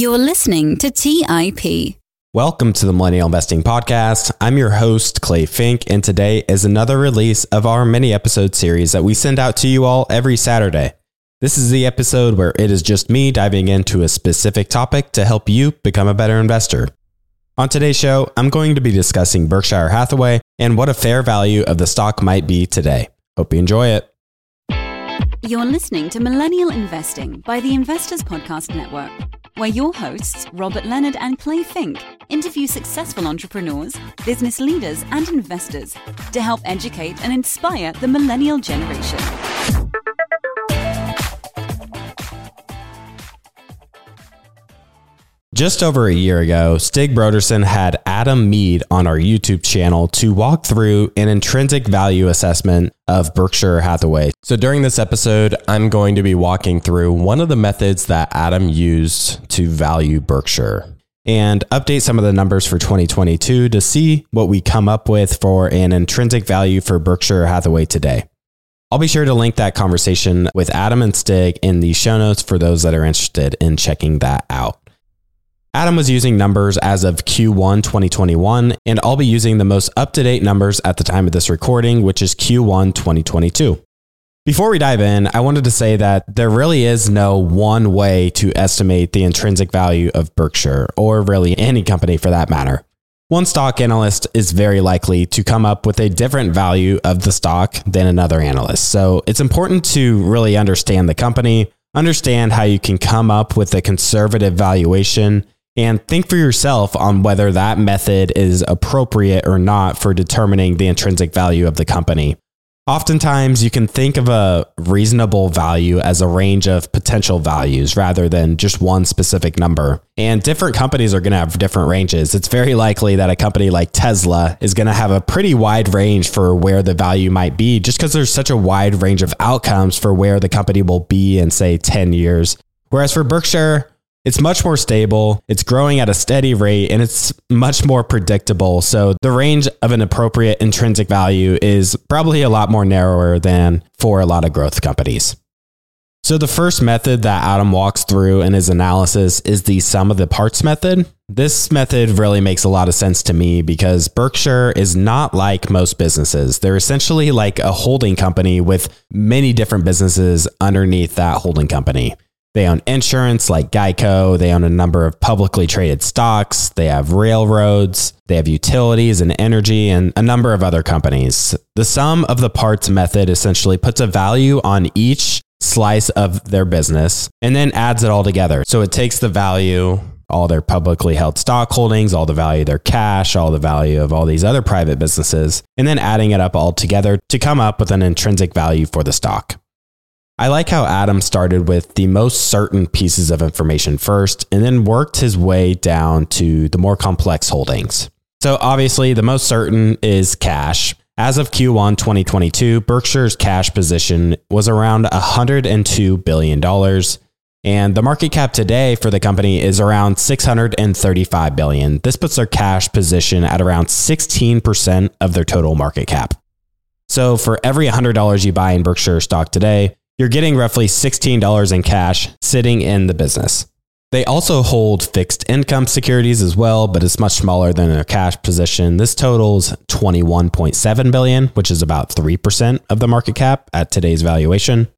You're listening to TIP. Welcome to the Millennial Investing Podcast. I'm your host, Clay Fink, and today is another release of our mini episode series that we send out to you all every Saturday. This is the episode where it is just me diving into a specific topic to help you become a better investor. On today's show, I'm going to be discussing Berkshire Hathaway and what a fair value of the stock might be today. Hope you enjoy it. You're listening to Millennial Investing by the Investors Podcast Network, where your hosts, Robert Leonard and Clay Fink, interview successful entrepreneurs, business leaders, and investors to help educate and inspire the millennial generation. Just over a year ago, Stig Brodersen had Adam Mead on our YouTube channel to walk through an intrinsic value assessment of Berkshire Hathaway. So during this episode, I'm going to be walking through one of the methods that Adam used to value Berkshire and update some of the numbers for 2022 to see what we come up with for an intrinsic value for Berkshire Hathaway today. I'll be sure to link that conversation with Adam and Stig in the show notes for those that are interested in checking that out. Adam was using numbers as of Q1 2021, and I'll be using the most up to date numbers at the time of this recording, which is Q1 2022. Before we dive in, I wanted to say that there really is no one way to estimate the intrinsic value of Berkshire, or really any company for that matter. One stock analyst is very likely to come up with a different value of the stock than another analyst. So it's important to really understand the company, understand how you can come up with a conservative valuation, and think for yourself on whether that method is appropriate or not for determining the intrinsic value of the company. Oftentimes, you can think of a reasonable value as a range of potential values rather than just one specific number. And different companies are going to have different ranges. It's very likely that a company like Tesla is going to have a pretty wide range for where the value might be, just because there's such a wide range of outcomes for where the company will be in, say, 10 years. Whereas for Berkshire, it's much more stable, it's growing at a steady rate, and it's much more predictable. So the range of an appropriate intrinsic value is probably a lot more narrower than for a lot of growth companies. So the first method that Adam walks through in his analysis is the sum of the parts method. This method really makes a lot of sense to me because Berkshire is not like most businesses. They're essentially like a holding company with many different businesses underneath that holding company. They own insurance like Geico. They own a number of publicly traded stocks. They have railroads. They have utilities and energy and a number of other companies. The sum of the parts method essentially puts a value on each slice of their business and then adds it all together. So it takes the value, all their publicly held stock holdings, all the value of their cash, all the value of all these other private businesses, and then adding it up all together to come up with an intrinsic value for the stock. I like how Adam started with the most certain pieces of information first and then worked his way down to the more complex holdings. So, obviously, the most certain is cash. As of Q1 2022, Berkshire's cash position was around $102 billion. And the market cap today for the company is around 635 billion. This puts their cash position at around 16% of their total market cap. So for every $100 you buy in Berkshire stock today, you're getting roughly $16 in cash sitting in the business. They also hold fixed income securities as well, but it's much smaller than their cash position. This totals 21.7 billion, which is about 3% of the market cap at today's valuation.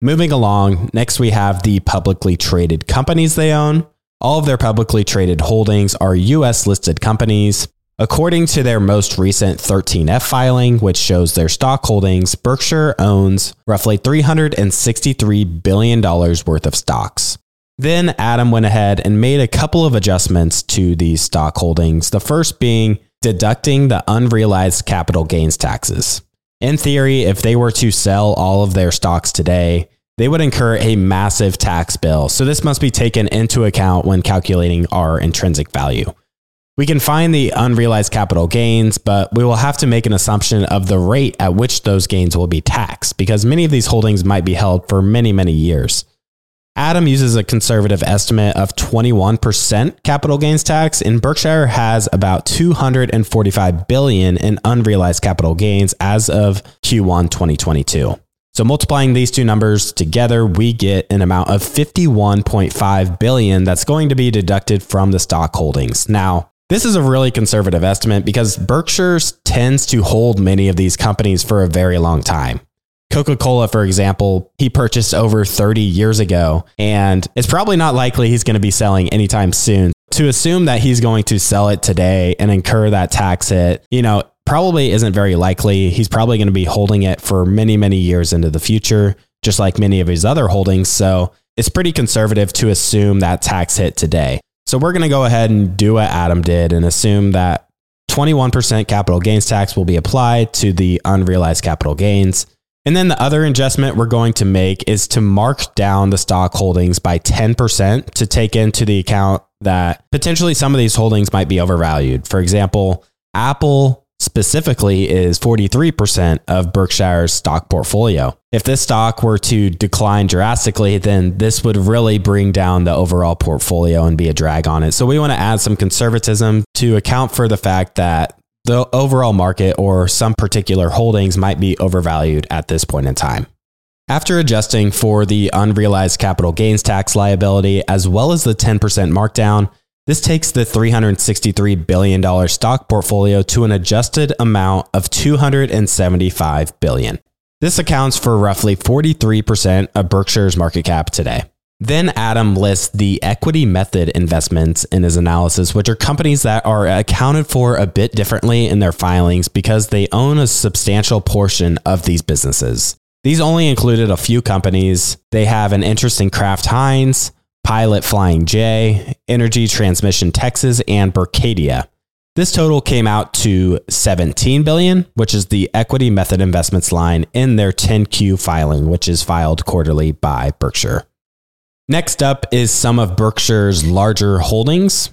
Moving along, next we have the publicly traded companies they own. All of their publicly traded holdings are US listed companies. According to their most recent 13F filing, which shows their stock holdings, Berkshire owns roughly $363 billion worth of stocks. Then Adam went ahead and made a couple of adjustments to these stock holdings, the first being deducting the unrealized capital gains taxes. In theory, if they were to sell all of their stocks today, they would incur a massive tax bill. So this must be taken into account when calculating our intrinsic value. We can find the unrealized capital gains, but we will have to make an assumption of the rate at which those gains will be taxed because many of these holdings might be held for many, many years. Adam uses a conservative estimate of 21% capital gains tax, and Berkshire has about 245 billion in unrealized capital gains as of Q1 2022. So multiplying these two numbers together, we get an amount of 51.5 billion that's going to be deducted from the stock holdings. Now, this is a really conservative estimate because Berkshire tends to hold many of these companies for a very long time. Coca Cola, for example, he purchased over 30 years ago, and it's probably not likely he's going to be selling anytime soon. To assume that he's going to sell it today and incur that tax hit, you know, probably isn't very likely. He's probably going to be holding it for many, many years into the future, just like many of his other holdings. So it's pretty conservative to assume that tax hit today. So we're going to go ahead and do what Adam did and assume that 21% capital gains tax will be applied to the unrealized capital gains. And then the other adjustment we're going to make is to mark down the stock holdings by 10% to take into the account that potentially some of these holdings might be overvalued. For example, Apple specifically is 43% of Berkshire's stock portfolio. If this stock were to decline drastically, then this would really bring down the overall portfolio and be a drag on it. So we want to add some conservatism to account for the fact that the overall market or some particular holdings might be overvalued at this point in time. After adjusting for the unrealized capital gains tax liability as well as the 10% markdown, this takes the $363 billion stock portfolio to an adjusted amount of 275 billion. This accounts for roughly 43% of Berkshire's market cap today. Then Adam lists the equity method investments in his analysis, which are companies that are accounted for a bit differently in their filings because they own a substantial portion of these businesses. These only included a few companies. They have an interest in Kraft Heinz, Pilot Flying J, Energy Transmission Texas, and Berkadia. This total came out to 17 billion, which is the equity method investments line in their 10Q filing, which is filed quarterly by Berkshire. Next up is some of Berkshire's larger holdings.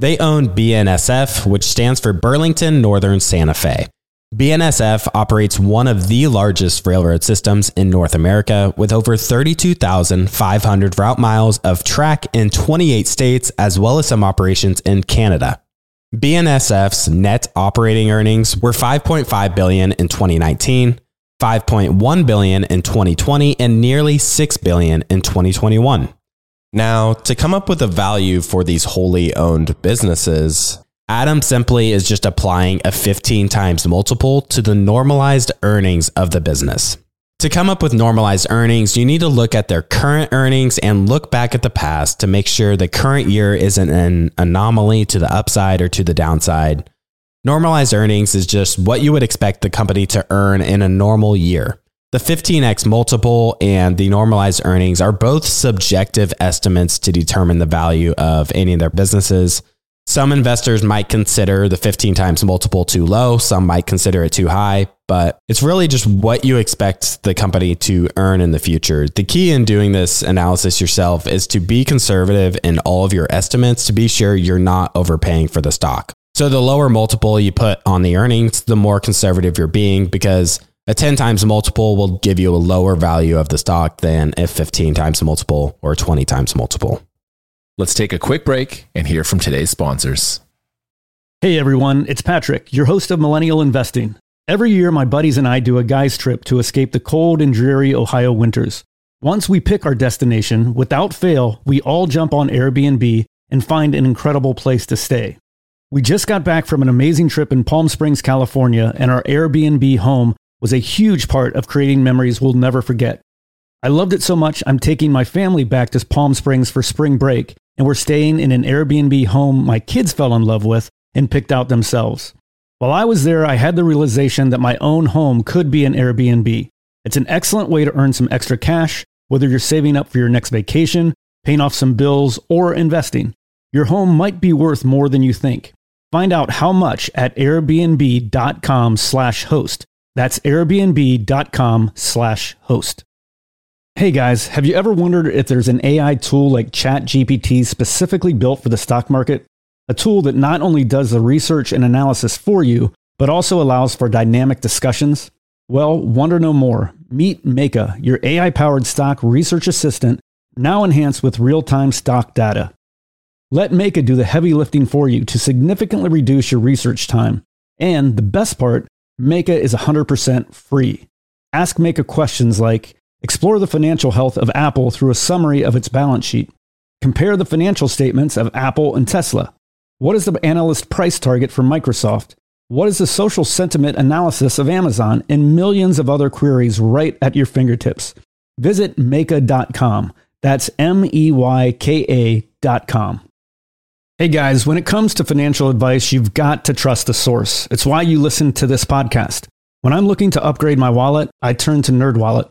They own BNSF, which stands for Burlington Northern Santa Fe. BNSF operates one of the largest railroad systems in North America with over 32,500 route miles of track in 28 states, as well as some operations in Canada. BNSF's net operating earnings were 5.5 billion in 2019, 5.1 billion in 2020, and nearly 6 billion in 2021. Now, to come up with a value for these wholly owned businesses, Adam simply is just applying a 15 times multiple to the normalized earnings of the business. To come up with normalized earnings, you need to look at their current earnings and look back at the past to make sure the current year isn't an anomaly to the upside or to the downside. Normalized earnings is just what you would expect the company to earn in a normal year. The 15x multiple and the normalized earnings are both subjective estimates to determine the value of any of their businesses. Some investors might consider the 15 times multiple too low. Some might consider it too high, but it's really just what you expect the company to earn in the future. The key in doing this analysis yourself is to be conservative in all of your estimates to be sure you're not overpaying for the stock. So the lower multiple you put on the earnings, the more conservative you're being because a 10 times multiple will give you a lower value of the stock than a 15 times multiple or 20 times multiple. Let's take a quick break and hear from today's sponsors. Hey everyone, it's Patrick, your host of Millennial Investing. Every year, my buddies and I do a guy's trip to escape the cold and dreary Ohio winters. Once we pick our destination, without fail, we all jump on Airbnb and find an incredible place to stay. We just got back from an amazing trip in Palm Springs, California, and our Airbnb home was a huge part of creating memories we'll never forget. I loved it so much, I'm taking my family back to Palm Springs for spring break, and we're staying in an Airbnb home my kids fell in love with and picked out themselves. While I was there, I had the realization that my own home could be an Airbnb. It's an excellent way to earn some extra cash, whether you're saving up for your next vacation, paying off some bills, or investing. Your home might be worth more than you think. Find out how much at airbnb.com slash host. That's airbnb.com/host. Hey guys, have you ever wondered if there's an AI tool like ChatGPT specifically built for the stock market? A tool that not only does the research and analysis for you, but also allows for dynamic discussions? Well, wonder no more. Meet Meyka, your AI powered stock research assistant, now enhanced with real time stock data. Let Meyka do the heavy lifting for you to significantly reduce your research time. And the best part, Meyka is 100% free. Ask Meyka questions like Explore the financial health of Apple through a summary of its balance sheet. Compare the financial statements of Apple and Tesla. What is the analyst price target for Microsoft? What is the social sentiment analysis of Amazon? And millions of other queries right at your fingertips. Visit Meyka.com. That's M E Y K A.com. Hey guys, when it comes to financial advice, you've got to trust a source. It's why you listen to this podcast. When I'm looking to upgrade my wallet, I turn to NerdWallet.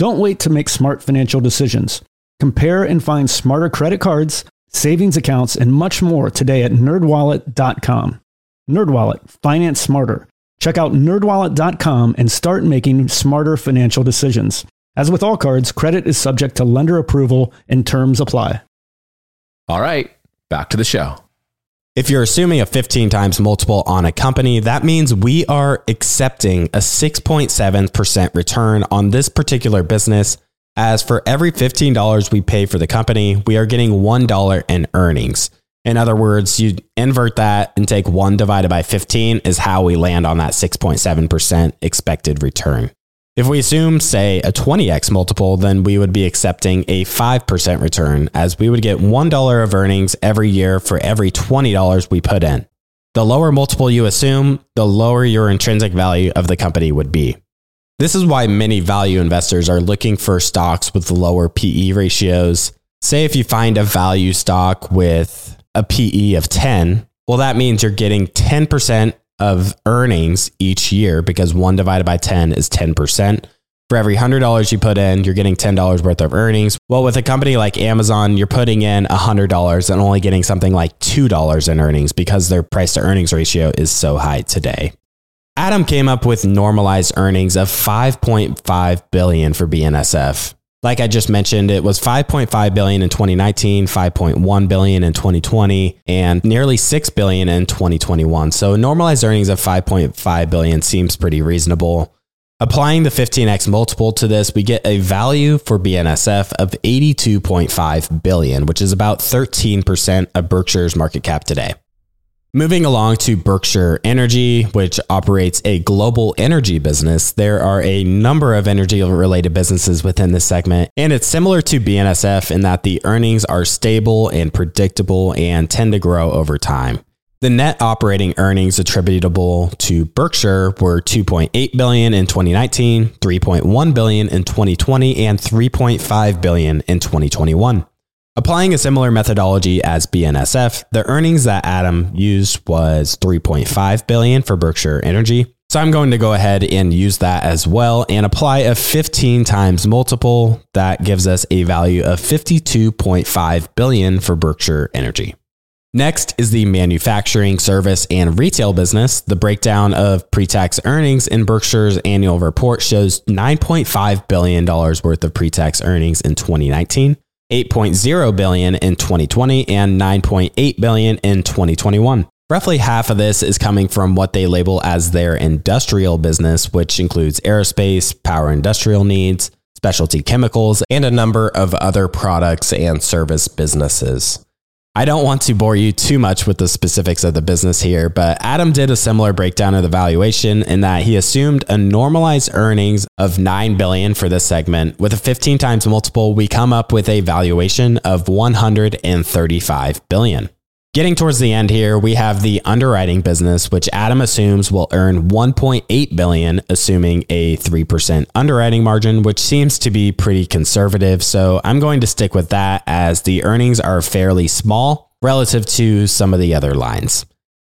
Don't wait to make smart financial decisions. Compare and find smarter credit cards, savings accounts, and much more today at nerdwallet.com. Nerdwallet, finance smarter. Check out nerdwallet.com and start making smarter financial decisions. As with all cards, credit is subject to lender approval and terms apply. All right, back to the show. If you're assuming a 15 times multiple on a company, that means we are accepting a 6.7% return on this particular business. As for every $15 we pay for the company, we are getting $1 in earnings. In other words, you invert that and take 1 divided by 15 is how we land on that 6.7% expected return. If we assume, say, a 20x multiple, then we would be accepting a 5% return, as we would get $1 of earnings every year for every $20 we put in. The lower multiple you assume, the lower your intrinsic value of the company would be. This is why many value investors are looking for stocks with lower PE ratios. Say if you find a value stock with a PE of 10, well, that means you're getting 10% of earnings each year because one divided by 10 is 10%. For every $100 you put in, you're getting $10 worth of earnings. Well, with a company like Amazon, you're putting in $100 and only getting something like $2 in earnings because their price to earnings ratio is so high today. Adam came up with normalized earnings of 5.5 billion for BNSF. Like I just mentioned, it was 5.5 billion in 2019, 5.1 billion in 2020, and nearly 6 billion in 2021. So normalized earnings of 5.5 billion seems pretty reasonable. Applying the 15x multiple to this, we get a value for BNSF of 82.5 billion, which is about 13% of Berkshire's market cap today. Moving along to Berkshire Energy, which operates a global energy business, there are a number of energy related businesses within this segment, and it's similar to BNSF in that the earnings are stable and predictable and tend to grow over time. The net operating earnings attributable to Berkshire were 2.8 billion in 2019, 3.1 billion in 2020, and 3.5 billion in 2021. Applying a similar methodology as BNSF, the earnings that Adam used was 3.5 billion for Berkshire Energy. So I'm going to go ahead and use that as well and apply a 15 times multiple that gives us a value of 52.5 billion for Berkshire Energy. Next is the manufacturing, service, and retail business. The breakdown of pre tax earnings in Berkshire's annual report shows $9.5 billion worth of pre tax earnings in 2019. 8.0 billion in 2020 and 9.8 billion in 2021. Roughly half of this is coming from what they label as their industrial business, which includes aerospace, power industrial needs, specialty chemicals, and a number of other products and service businesses. I don't want to bore you too much with the specifics of the business here, but Adam did a similar breakdown of the valuation in that he assumed a normalized earnings of 9 billion for this segment. With a 15 times multiple, we come up with a valuation of 135 billion. Getting towards the end here, we have the underwriting business, which Adam assumes will earn 1.8 billion, assuming a 3% underwriting margin, which seems to be pretty conservative. So I'm going to stick with that as the earnings are fairly small relative to some of the other lines.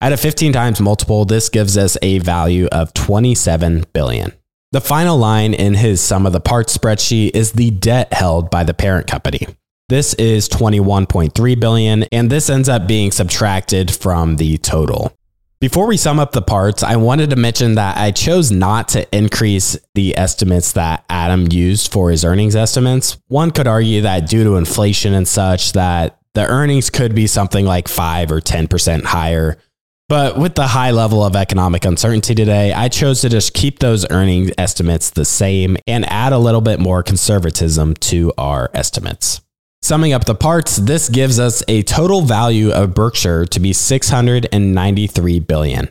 At a 15 times multiple, this gives us a value of 27 billion. The final line in his sum of the parts spreadsheet is the debt held by the parent company. This is 21.3 billion and this ends up being subtracted from the total. Before we sum up the parts, I wanted to mention that I chose not to increase the estimates that Adam used for his earnings estimates. One could argue that due to inflation and such that the earnings could be something like 5 or 10% higher. But with the high level of economic uncertainty today, I chose to just keep those earnings estimates the same and add a little bit more conservatism to our estimates. Summing up the parts, this gives us a total value of Berkshire to be 693 billion.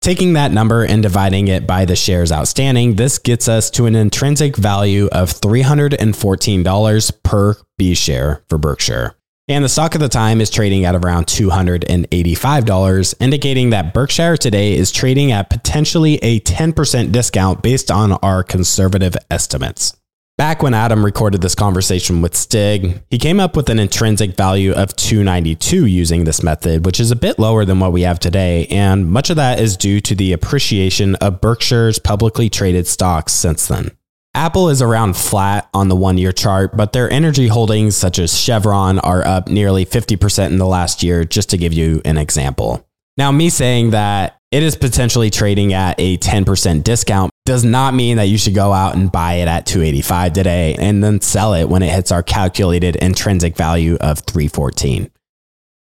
Taking that number and dividing it by the shares outstanding, this gets us to an intrinsic value of $314 per B share for Berkshire. And the stock at the time is trading at around $285, indicating that Berkshire today is trading at potentially a 10% discount based on our conservative estimates. Back when Adam recorded this conversation with Stig, he came up with an intrinsic value of 292 using this method, which is a bit lower than what we have today, and much of that is due to the appreciation of Berkshire's publicly traded stocks since then. Apple is around flat on the one year chart, but their energy holdings, such as Chevron, are up nearly 50% in the last year, just to give you an example. Now, me saying that it is potentially trading at a 10% discount does not mean that you should go out and buy it at 285 today and then sell it when it hits our calculated intrinsic value of 314.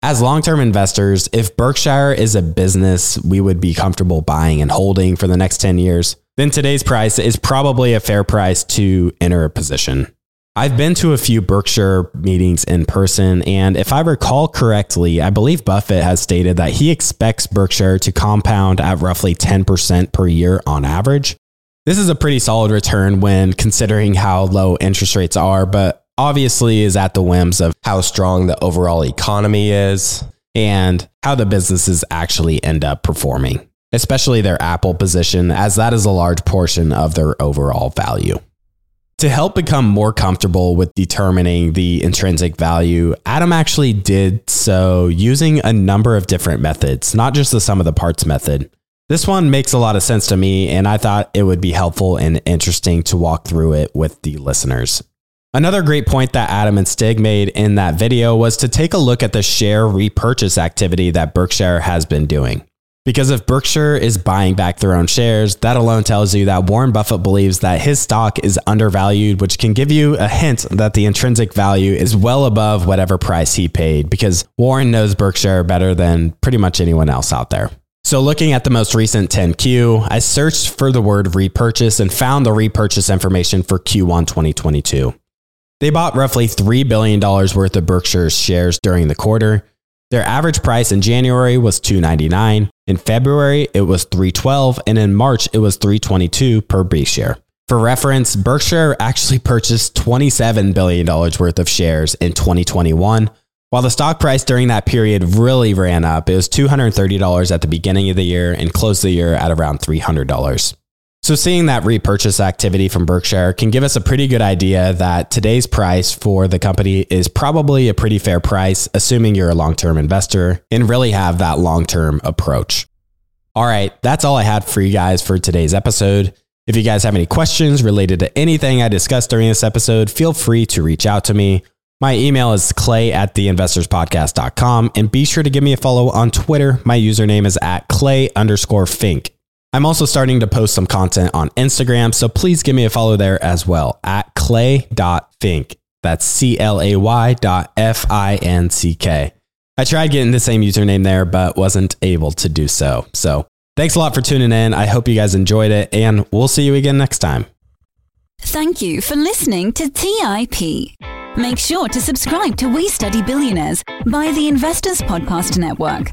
As long-term investors, if Berkshire is a business we would be comfortable buying and holding for the next 10 years, then today's price is probably a fair price to enter a position. I've been to a few Berkshire meetings in person, and if I recall correctly, I believe Buffett has stated that he expects Berkshire to compound at roughly 10% per year on average. This is a pretty solid return when considering how low interest rates are, but obviously is at the whims of how strong the overall economy is and how the businesses actually end up performing, especially their Apple position, as that is a large portion of their overall value. To help become more comfortable with determining the intrinsic value, Adam actually did so using a number of different methods, not just the sum of the parts method. This one makes a lot of sense to me, and I thought it would be helpful and interesting to walk through it with the listeners. Another great point that Adam and Stig made in that video was to take a look at the share repurchase activity that Berkshire has been doing. Because if Berkshire is buying back their own shares, that alone tells you that Warren Buffett believes that his stock is undervalued, which can give you a hint that the intrinsic value is well above whatever price he paid because Warren knows Berkshire better than pretty much anyone else out there. So, looking at the most recent 10Q, I searched for the word repurchase and found the repurchase information for Q1 2022. They bought roughly $3 billion worth of Berkshire's shares during the quarter. Their average price in January was 299, in February it was 312, and in March it was 322 per B share. For reference, Berkshire actually purchased $27 billion worth of shares in 2021, while the stock price during that period really ran up, it was $230 at the beginning of the year and closed the year at around $300. So, seeing that repurchase activity from Berkshire can give us a pretty good idea that today's price for the company is probably a pretty fair price, assuming you're a long term investor and really have that long term approach. All right, that's all I had for you guys for today's episode. If you guys have any questions related to anything I discussed during this episode, feel free to reach out to me. My email is clay at theinvestorspodcast.com and be sure to give me a follow on Twitter. My username is at clay underscore fink. I'm also starting to post some content on Instagram, so please give me a follow there as well at clay.finck. That's C L A Y dot F I N C K. I tried getting the same username there, but wasn't able to do so. So thanks a lot for tuning in. I hope you guys enjoyed it, and we'll see you again next time. Thank you for listening to TIP. Make sure to subscribe to We Study Billionaires by the Investors Podcast Network.